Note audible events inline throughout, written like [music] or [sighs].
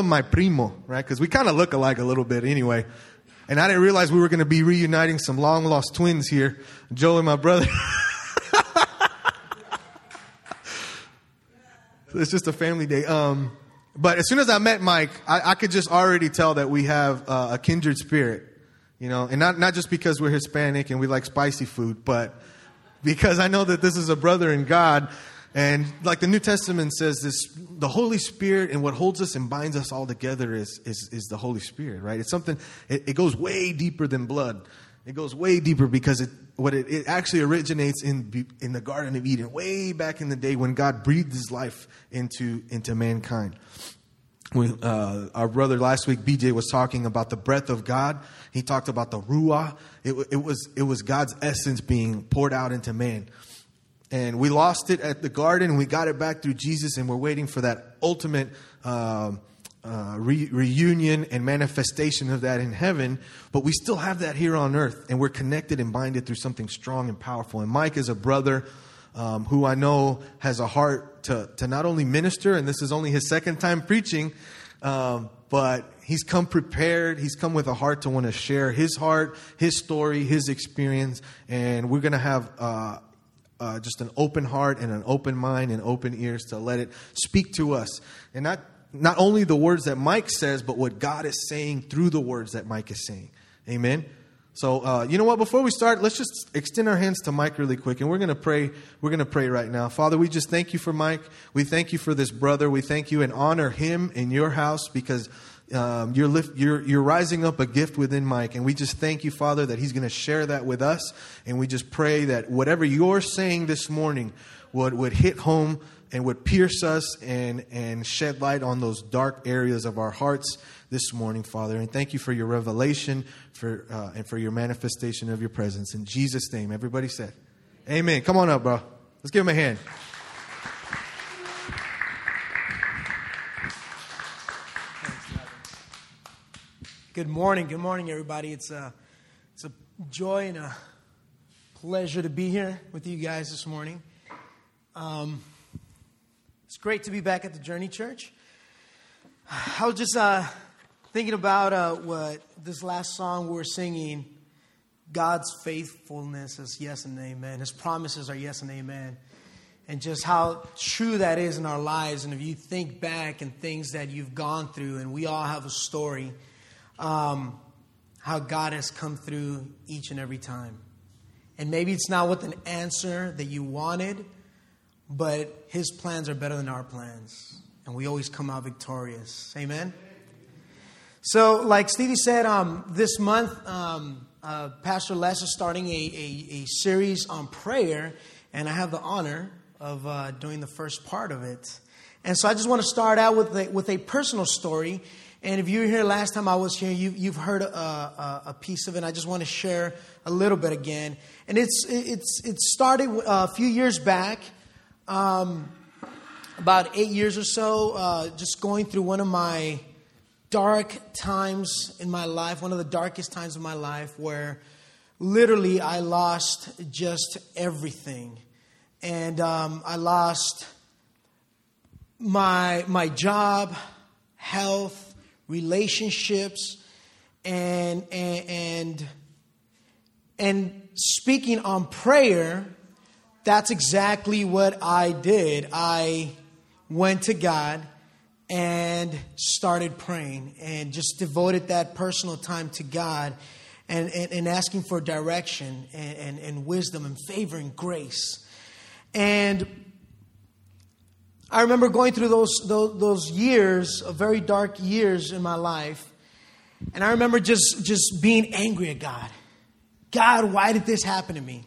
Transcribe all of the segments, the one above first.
him my primo, right? Because we kind of look alike a little bit anyway. And I didn't realize we were going to be reuniting some long lost twins here, Joe and my brother. [laughs] it's just a family day. Um, but as soon as I met Mike, I, I could just already tell that we have uh, a kindred spirit, you know, and not, not just because we're Hispanic and we like spicy food, but because I know that this is a brother in God and like the New Testament says, this the Holy Spirit and what holds us and binds us all together is is, is the Holy Spirit, right? It's something. It, it goes way deeper than blood. It goes way deeper because it what it, it actually originates in in the Garden of Eden, way back in the day when God breathed His life into into mankind. When, uh, our brother last week, BJ, was talking about the breath of God. He talked about the ruah. It, it was it was God's essence being poured out into man and we lost it at the garden. We got it back through Jesus, and we're waiting for that ultimate uh, uh, re- reunion and manifestation of that in heaven. But we still have that here on earth, and we're connected and binded through something strong and powerful. And Mike is a brother um, who I know has a heart to, to not only minister, and this is only his second time preaching, um, but he's come prepared. He's come with a heart to want to share his heart, his story, his experience, and we're going to have. Uh, uh, just an open heart and an open mind and open ears to let it speak to us. And not, not only the words that Mike says, but what God is saying through the words that Mike is saying. Amen. So, uh, you know what? Before we start, let's just extend our hands to Mike really quick, and we're going to pray. We're going to pray right now. Father, we just thank you for Mike. We thank you for this brother. We thank you and honor him in your house because um, you're, lift, you're, you're rising up a gift within Mike. And we just thank you, Father, that he's going to share that with us. And we just pray that whatever you're saying this morning would, would hit home and would pierce us and, and shed light on those dark areas of our hearts this morning, Father. And thank you for your revelation for, uh, and for your manifestation of your presence. In Jesus' name, everybody said, Amen. Come on up, bro. Let's give him a hand. Good morning. Good morning, everybody. It's a, it's a joy and a pleasure to be here with you guys this morning. Um, it's great to be back at the Journey Church. I was just uh, thinking about uh, what this last song we were singing God's faithfulness is yes and amen. His promises are yes and amen. And just how true that is in our lives. And if you think back and things that you've gone through, and we all have a story um, how God has come through each and every time. And maybe it's not with an answer that you wanted, but His plans are better than our plans. And we always come out victorious. Amen? So, like Stevie said, um, this month, um, uh, Pastor Les is starting a, a, a, series on prayer, and I have the honor of uh, doing the first part of it. And so I just want to start out with a, with a personal story and if you were here last time I was here, you, have heard a, a, a, piece of it. I just want to share a little bit again. And it's, it's, it started a few years back, um, about eight years or so, uh, just going through one of my dark times in my life, one of the darkest times of my life, where literally I lost just everything. And um, I lost my, my job, health, relationships, and, and, and, and speaking on prayer, that's exactly what I did. I went to God and started praying and just devoted that personal time to God and, and, and asking for direction and, and, and wisdom and favor and grace. And I remember going through those, those, those years, very dark years in my life, and I remember just, just being angry at God. God, why did this happen to me?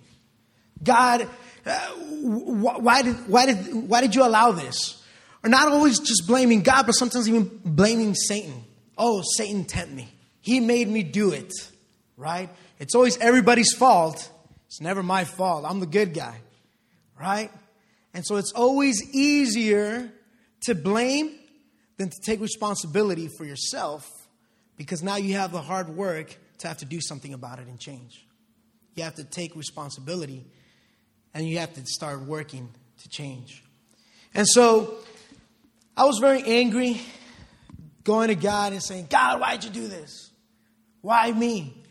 God, uh, why, did, why, did, why did you allow this? Or not always just blaming God, but sometimes even blaming Satan. Oh, Satan tempted me. He made me do it, right? It's always everybody's fault. It's never my fault. I'm the good guy, right? And so it's always easier to blame than to take responsibility for yourself because now you have the hard work to have to do something about it and change. You have to take responsibility and you have to start working to change. And so I was very angry, going to God and saying, God, why'd you do this? Why me?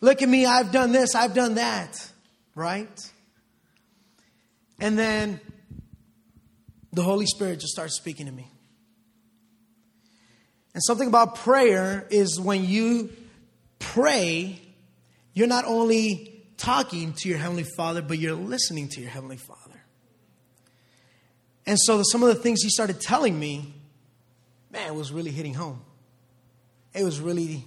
Look at me, I've done this, I've done that, right? And then the Holy Spirit just starts speaking to me. And something about prayer is when you pray, you're not only talking to your Heavenly Father, but you're listening to your Heavenly Father. And so some of the things he started telling me, man, it was really hitting home. It was really,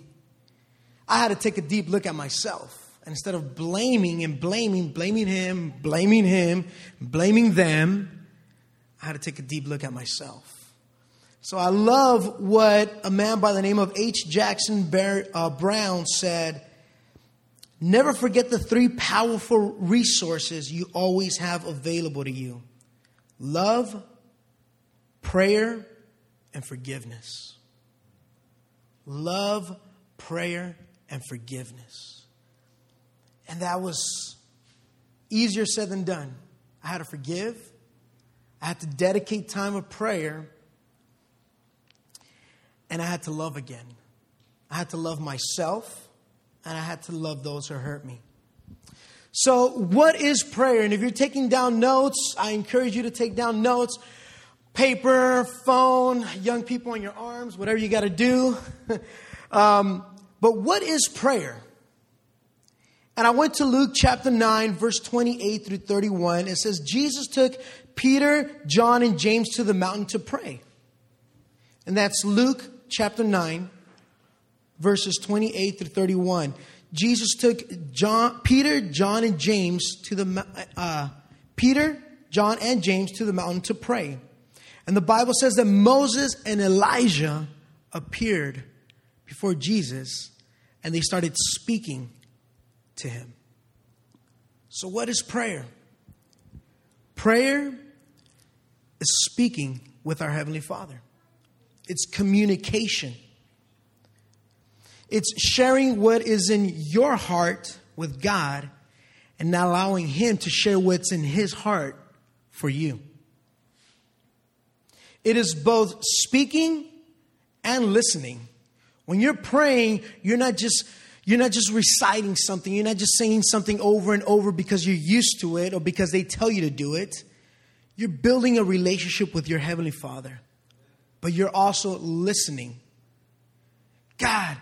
I had to take a deep look at myself. And instead of blaming and blaming, blaming him, blaming him, blaming them, I had to take a deep look at myself. So I love what a man by the name of H. Jackson uh, Brown said. Never forget the three powerful resources you always have available to you love, prayer, and forgiveness. Love, prayer, and forgiveness. And that was easier said than done. I had to forgive, I had to dedicate time of prayer, and I had to love again. I had to love myself, and I had to love those who hurt me. So, what is prayer? And if you're taking down notes, I encourage you to take down notes paper, phone, young people on your arms, whatever you got to do. [laughs] um, but what is prayer? And I went to Luke chapter 9, verse 28 through 31. It says, Jesus took Peter, John, and James to the mountain to pray. And that's Luke chapter 9, verses 28 through 31. Jesus took John, Peter, John, and James to the uh, Peter, John, and James to the mountain to pray. And the Bible says that Moses and Elijah appeared before Jesus, and they started speaking to him. So, what is prayer? Prayer is speaking with our Heavenly Father. It's communication. It's sharing what is in your heart with God and allowing Him to share what's in His heart for you. It is both speaking and listening. When you're praying, you're not just you're not just reciting something, you're not just saying something over and over because you're used to it or because they tell you to do it. You're building a relationship with your heavenly Father. But you're also listening. God,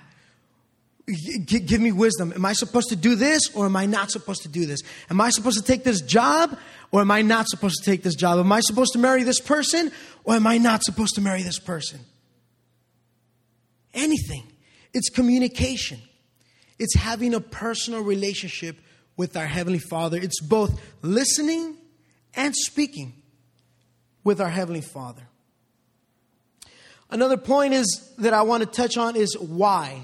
give me wisdom. Am I supposed to do this or am I not supposed to do this? Am I supposed to take this job or am I not supposed to take this job? Am I supposed to marry this person or am I not supposed to marry this person? Anything. It's communication. It's having a personal relationship with our Heavenly Father. It's both listening and speaking with our Heavenly Father. Another point is that I want to touch on is why.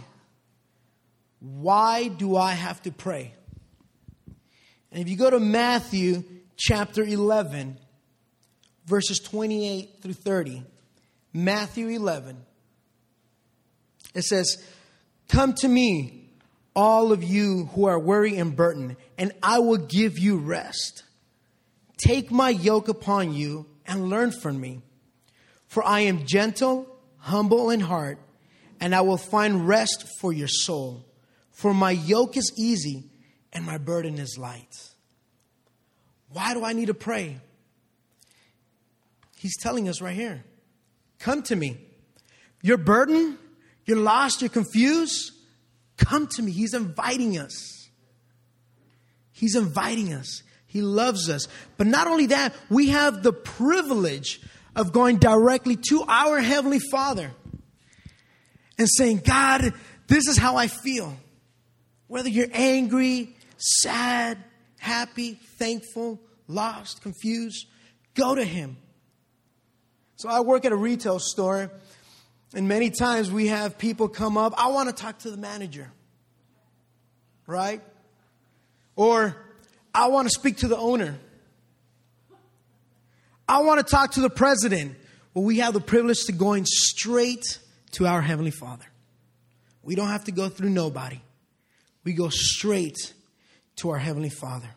Why do I have to pray? And if you go to Matthew chapter 11, verses 28 through 30, Matthew 11, it says, Come to me, all of you who are weary and burdened, and I will give you rest. Take my yoke upon you and learn from me, for I am gentle, humble in heart, and I will find rest for your soul. For my yoke is easy and my burden is light. Why do I need to pray? He's telling us right here come to me. You're burdened, you're lost, you're confused. Come to me. He's inviting us. He's inviting us. He loves us. But not only that, we have the privilege of going directly to our Heavenly Father and saying, God, this is how I feel. Whether you're angry, sad, happy, thankful, lost, confused, go to Him. So I work at a retail store, and many times we have people come up, I want to talk to the manager, right? Or I want to speak to the owner. I want to talk to the president. Well, we have the privilege to going straight to our Heavenly Father. We don't have to go through nobody we go straight to our Heavenly Father.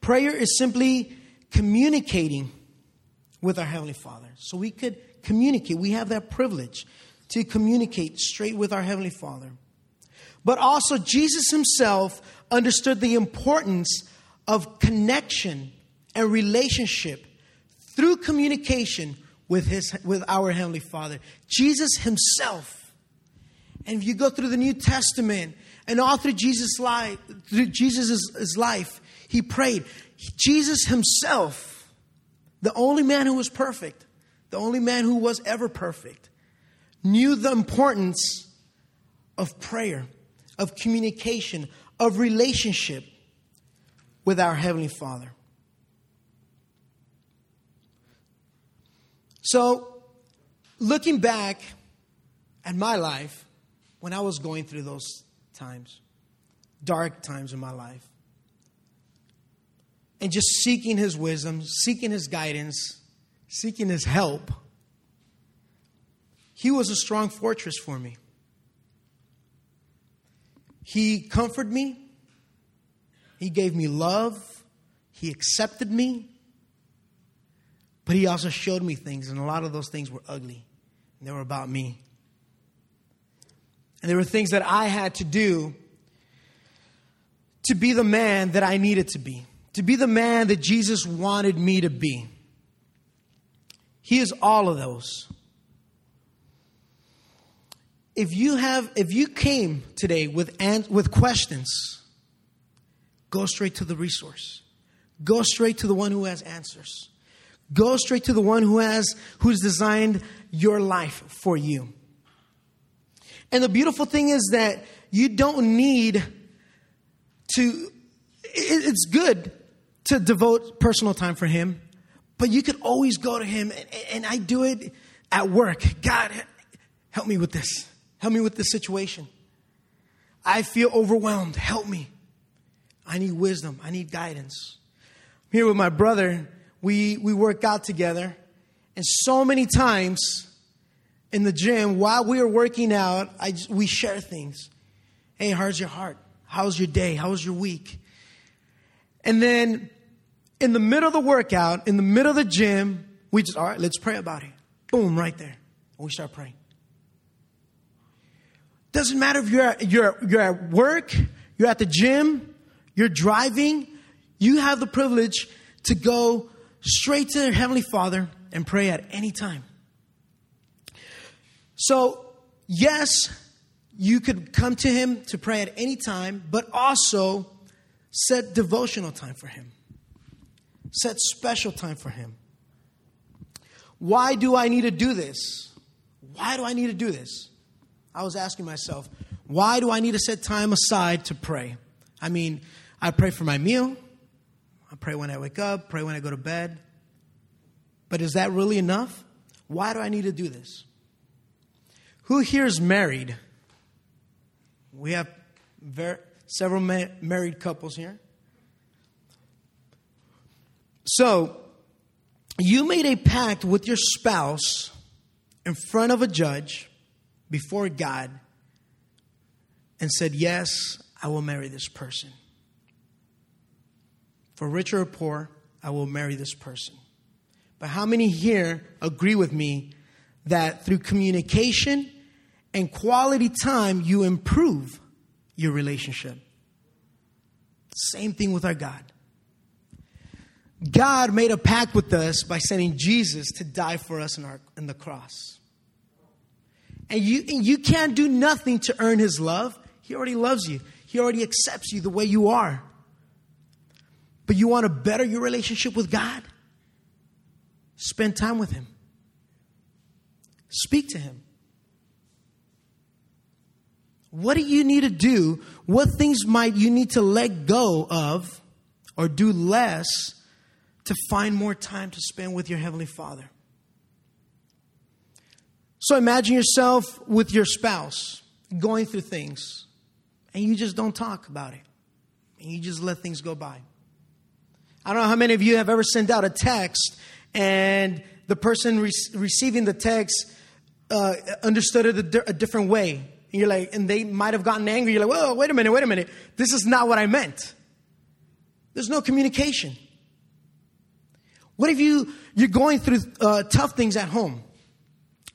Prayer is simply communicating with our Heavenly Father. So we could communicate. We have that privilege to communicate straight with our Heavenly Father. But also, Jesus himself understood the importance of connection and relationship through communication with, his, with our Heavenly Father. Jesus himself. And if you go through the New Testament and all through Jesus' life, through Jesus' life, he prayed. Jesus himself, the only man who was perfect, the only man who was ever perfect, knew the importance of prayer, of communication, of relationship with our Heavenly Father. So, looking back at my life, when I was going through those times, dark times in my life, and just seeking His wisdom, seeking His guidance, seeking His help, He was a strong fortress for me. He comforted me, He gave me love, He accepted me, but He also showed me things, and a lot of those things were ugly, and they were about me. And there were things that I had to do to be the man that I needed to be to be the man that Jesus wanted me to be. He is all of those. If you have if you came today with with questions, go straight to the resource. Go straight to the one who has answers. Go straight to the one who has who's designed your life for you. And the beautiful thing is that you don't need to it's good to devote personal time for Him, but you could always go to Him, and, and I do it at work. God, help me with this. Help me with this situation. I feel overwhelmed. Help me. I need wisdom. I need guidance. I'm here with my brother. We, we work out together. And so many times in the gym, while we are working out, I we share things. Hey, how's your heart? How's your day? How's your week? And then in the middle of the workout, in the middle of the gym, we just, all right, let's pray about it. Boom, right there. And we start praying. Doesn't matter if you're at, you're, you're at work, you're at the gym, you're driving, you have the privilege to go straight to the Heavenly Father and pray at any time. So, yes, you could come to Him to pray at any time, but also set devotional time for Him. Set special time for Him. Why do I need to do this? Why do I need to do this? I was asking myself, why do I need to set time aside to pray? I mean, I pray for my meal, I pray when I wake up, pray when I go to bed. But is that really enough? Why do I need to do this? Who here is married? We have several ma- married couples here. So, you made a pact with your spouse in front of a judge before God and said, Yes, I will marry this person. For rich or poor, I will marry this person. But how many here agree with me that through communication and quality time, you improve your relationship? Same thing with our God. God made a pact with us by sending Jesus to die for us in, our, in the cross. And you, and you can't do nothing to earn his love. He already loves you, he already accepts you the way you are. But you want to better your relationship with God? Spend time with him, speak to him. What do you need to do? What things might you need to let go of or do less to find more time to spend with your Heavenly Father. So imagine yourself with your spouse going through things and you just don't talk about it and you just let things go by. I don't know how many of you have ever sent out a text and the person re- receiving the text uh, understood it a, di- a different way. And you're like, and they might have gotten angry. You're like, whoa, wait a minute, wait a minute. This is not what I meant. There's no communication. What if you, you're going through uh, tough things at home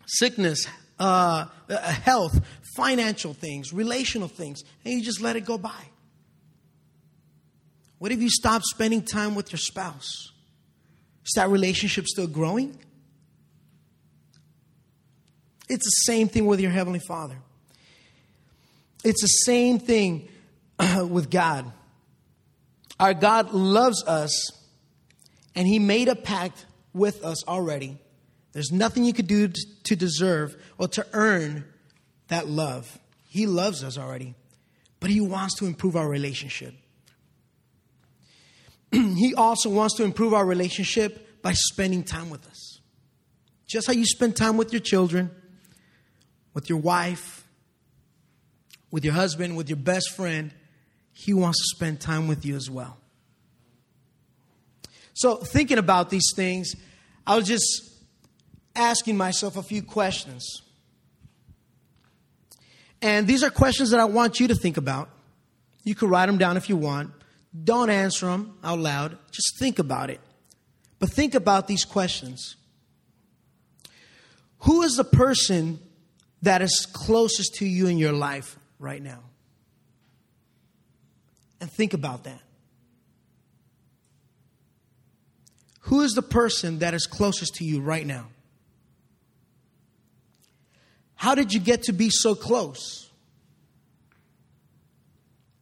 sickness, uh, uh, health, financial things, relational things, and you just let it go by? What if you stop spending time with your spouse? Is that relationship still growing? It's the same thing with your Heavenly Father. It's the same thing [clears throat] with God. Our God loves us, and He made a pact with us already. There's nothing you could do to deserve or to earn that love. He loves us already, but He wants to improve our relationship. [clears throat] he also wants to improve our relationship by spending time with us. Just how you spend time with your children, with your wife, with your husband, with your best friend, He wants to spend time with you as well. So, thinking about these things, I was just asking myself a few questions. And these are questions that I want you to think about. You can write them down if you want. Don't answer them out loud, just think about it. But think about these questions Who is the person that is closest to you in your life right now? And think about that. Who is the person that is closest to you right now? How did you get to be so close?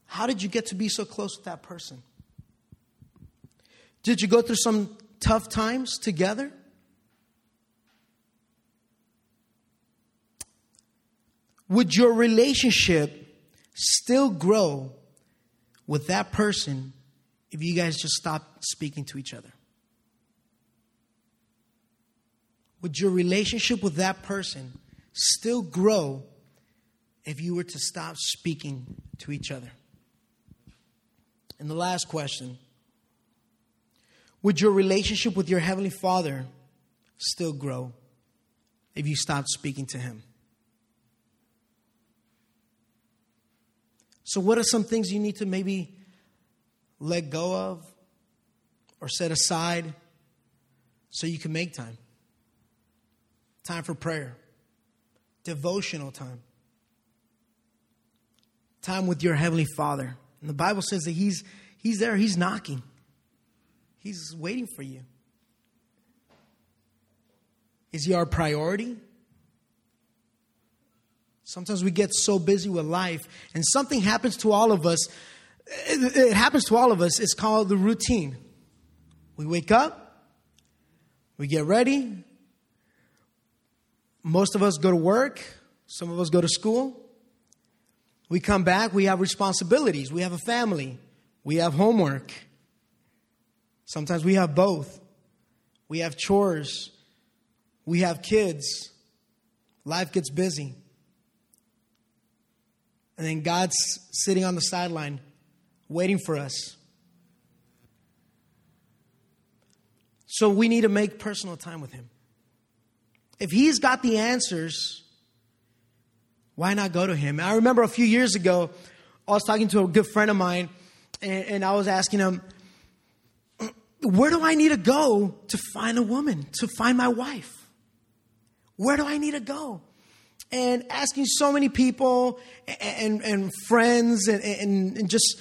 How did you get to be so close with that person? Did you go through some tough times together? Would your relationship still grow with that person if you guys just stopped speaking to each other? Would your relationship with that person still grow if you were to stop speaking to each other? And the last question Would your relationship with your Heavenly Father still grow if you stopped speaking to Him? So, what are some things you need to maybe let go of or set aside so you can make time? Time for prayer, devotional time, time with your Heavenly Father. And the Bible says that He's, he's there, He's knocking, He's waiting for you. Is He our priority? Sometimes we get so busy with life, and something happens to all of us. It, it happens to all of us. It's called the routine. We wake up, we get ready. Most of us go to work, some of us go to school. We come back, we have responsibilities, we have a family, we have homework. Sometimes we have both. We have chores, we have kids. Life gets busy. And then God's sitting on the sideline waiting for us. So we need to make personal time with Him. If He's got the answers, why not go to Him? I remember a few years ago, I was talking to a good friend of mine, and, and I was asking him, Where do I need to go to find a woman, to find my wife? Where do I need to go? and asking so many people and, and friends and, and, and just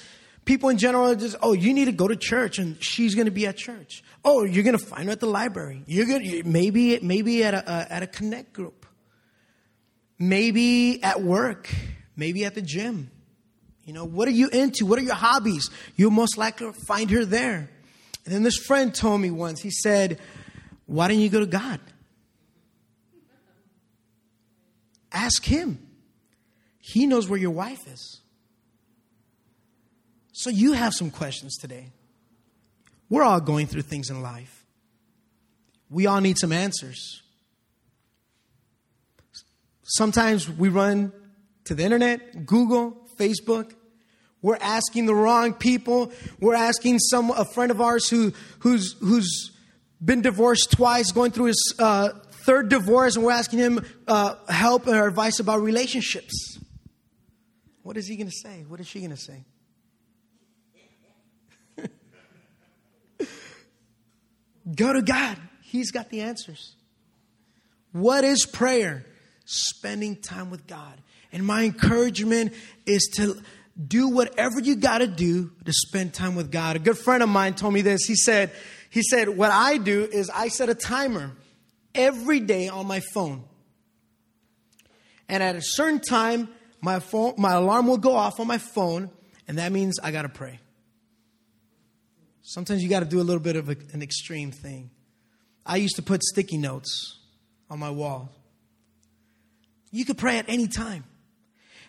people in general just oh you need to go to church and she's going to be at church. Oh you're going to find her at the library. You're going to maybe maybe at a, a, at a connect group. Maybe at work. Maybe at the gym. You know what are you into? What are your hobbies? You'll most likely find her there. And then this friend told me once he said why don't you go to god? Ask him. He knows where your wife is. So you have some questions today. We're all going through things in life. We all need some answers. Sometimes we run to the internet, Google, Facebook. We're asking the wrong people. We're asking some a friend of ours who who's who's been divorced twice, going through his uh, third divorce, and we're asking him uh, help or advice about relationships. What is he going to say? What is she going to say? Go to God. He's got the answers. What is prayer? Spending time with God. And my encouragement is to do whatever you got to do to spend time with God. A good friend of mine told me this. He said, he said, what I do is I set a timer every day on my phone. And at a certain time, my phone, my alarm will go off on my phone, and that means I got to pray. Sometimes you got to do a little bit of a, an extreme thing. I used to put sticky notes on my wall. You could pray at any time.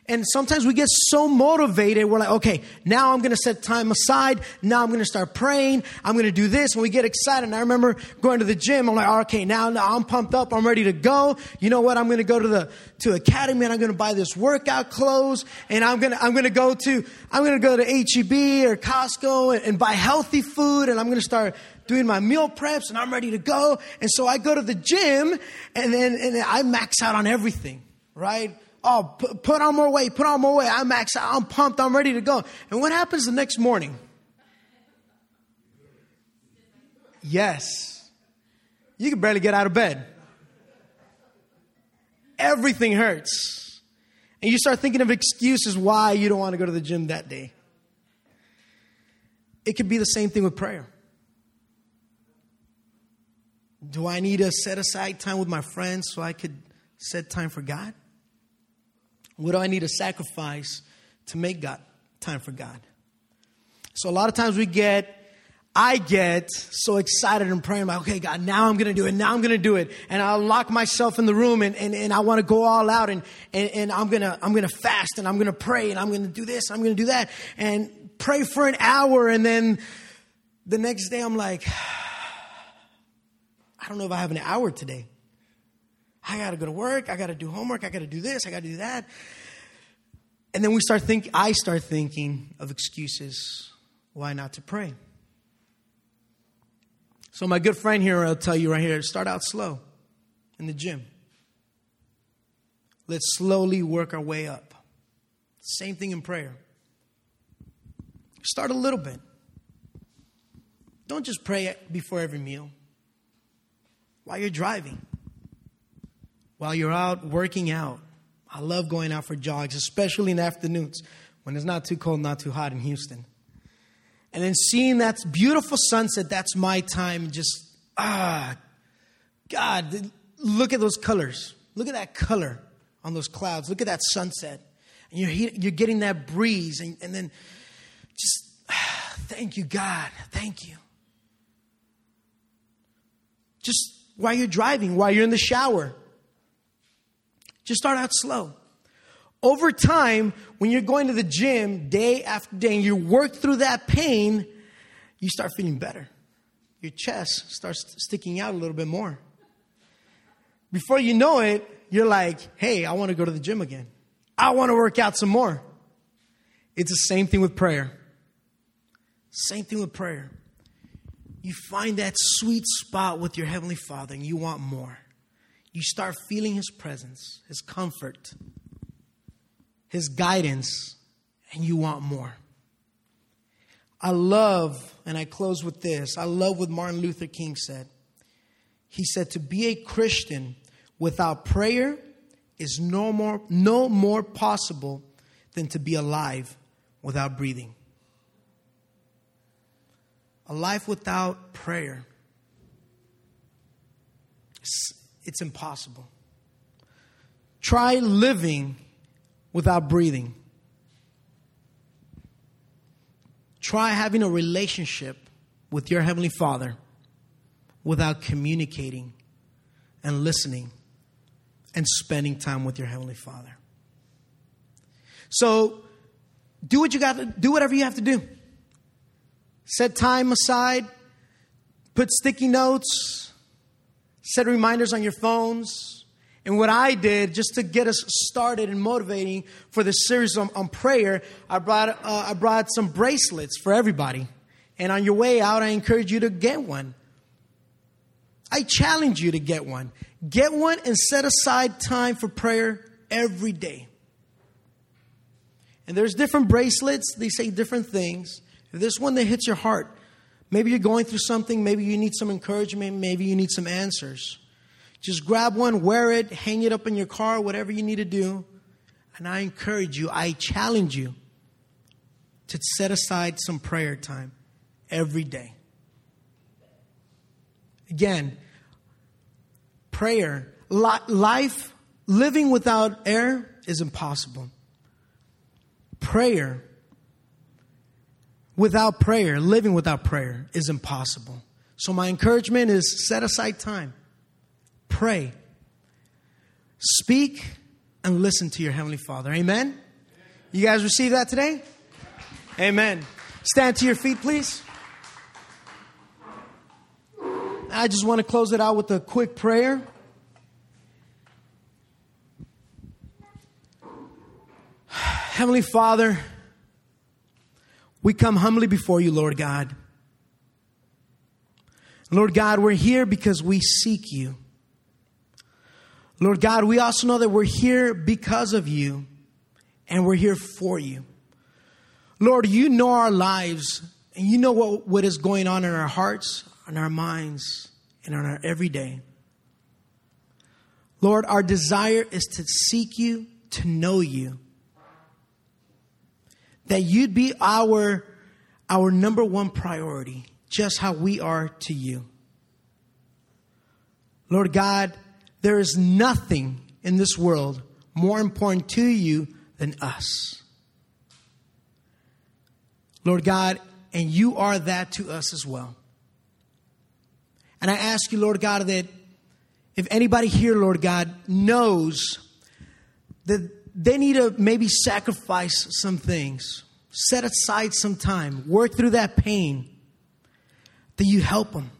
And sometimes we get so motivated, we're like, okay, now I'm going to set time aside. Now I'm going to start praying. I'm going to do this. And we get excited. And I remember going to the gym. I'm like, okay, now, now I'm pumped up. I'm ready to go. You know what? I'm going to go to the, to Academy and I'm going to buy this workout clothes. And I'm going to, I'm going to go to, I'm going to go to HEB or Costco and, and buy healthy food. And I'm going to start doing my meal preps and I'm ready to go. And so I go to the gym and then, and I max out on everything, right? Oh, put, on more weight, put on more weight. I'm maxed I'm pumped, I'm ready to go. And what happens the next morning? Yes. You can barely get out of bed. Everything hurts. And you start thinking of excuses why you don't want to go to the gym that day. It could be the same thing with prayer. Do I need to set aside time with my friends so I could set time for God? What do I need to sacrifice to make God time for God? So a lot of times we get I get so excited and praying like, okay, God, now I'm to do it. Now I'm to do it. And I'll lock myself in the room and, and, and I want to go all out and, and, and I'm to, I'm to fast and I'm to pray and I'm to do this. I'm to do that and pray for an hour. And then the next day I'm like, [sighs] I don't know if I have an hour today. I got to go to work. I got to do homework. I got to do this. I got to do that. And then we start think. I start thinking of excuses why not to pray. So my good friend here will tell you right here, start out slow in the gym. Let's slowly work our way up. Same thing in prayer. Start a little bit. Don't just pray before every meal. While you're driving, while you're out working out. I love going out for jogs, especially in the afternoons when it's not too cold, not too hot in Houston. And then seeing that beautiful sunset, that's my time. Just, ah, God, look at those colors. Look at that color on those clouds. Look at that sunset. And you're, you're getting that breeze. And, and then just, ah, [sighs] thank you, God. Thank you. Just while you're driving, while you're in the shower, just start out slow. Over time, when you're going to the gym day after day and you work through that pain, you start feeling better. Your chest starts sticking out a little bit more. Before you know it, you're like, hey, I want to go to the gym again. I want to work out some more. It's the same thing with prayer. Same thing with prayer. You find that sweet spot with your Heavenly Father and you want more you start feeling His presence, His comfort, His guidance, and you want more. I love, and I close with this I love what Martin Luther King said. He said, To be a Christian without prayer is no more, no more possible than to be alive without breathing. A life without prayer it's impossible. Try living without breathing. Try having a relationship with your Heavenly Father without communicating and listening and spending time with your Heavenly Father. So, do what you got to do, whatever you have to do. Set time aside, put sticky notes, set reminders on your phones. And what I did, just to get us started and motivating for this series on, on prayer, I brought, uh, I brought some bracelets for everybody. And on your way out, I encourage you to get one. I challenge you to get one. Get one and set aside time for prayer every day. And there's different bracelets, they say different things. If there's one that hits your heart, Maybe you're going through something, maybe you need some encouragement, maybe you need some answers. Just grab one, wear it, hang it up in your car, whatever you need to do. And I encourage you, I challenge you to set aside some prayer time every day. Again, prayer, life, living without air is impossible. Prayer, without prayer, living without prayer is impossible. So, my encouragement is set aside time, pray, speak, and listen to your Heavenly Father. Amen? You guys receive that today? Amen. Stand to your feet, please. I just want to close it out with a quick prayer. [sighs] Heavenly Father, we come humbly before you, Lord God. Lord God, we're here because we seek you. Lord God, we also know that we're here because of you and we're here for you. Lord, you know our lives and you know what, what is going on in our hearts, in our minds, and in our everyday. Lord, our desire is to seek you, to know you. That you'd be our, our number one priority, just how we are to you. Lord God, there is nothing in this world more important to you than us. Lord God, and you are that to us as well. And I ask you, Lord God, that if anybody here, Lord God, knows that they need to maybe sacrifice some things, set aside some time, work through that pain, that you help them,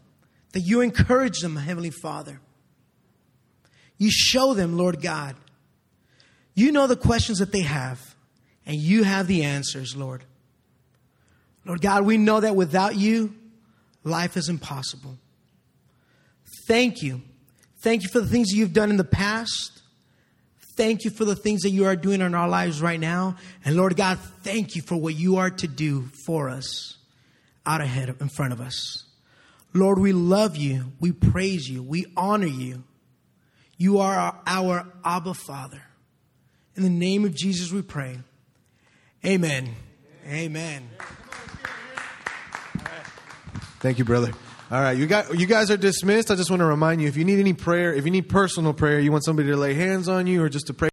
that you encourage them, Heavenly Father. You show them, Lord God. You know the questions that they have, and you have the answers, Lord. Lord God, we know that without you, life is impossible. Thank you. Thank you for the things you've done in the past. Thank you for the things that you are doing in our lives right now. And Lord God, thank you for what you are to do for us out ahead in front of us. Lord, we love you. We praise you. We honor you. You are our, our Abba Father. In the name of Jesus, we pray. Amen. Amen. Thank you, brother. All right, you got you guys are dismissed. I just want to remind you if you need any prayer, if you need personal prayer, you want somebody to lay hands on you or just to pray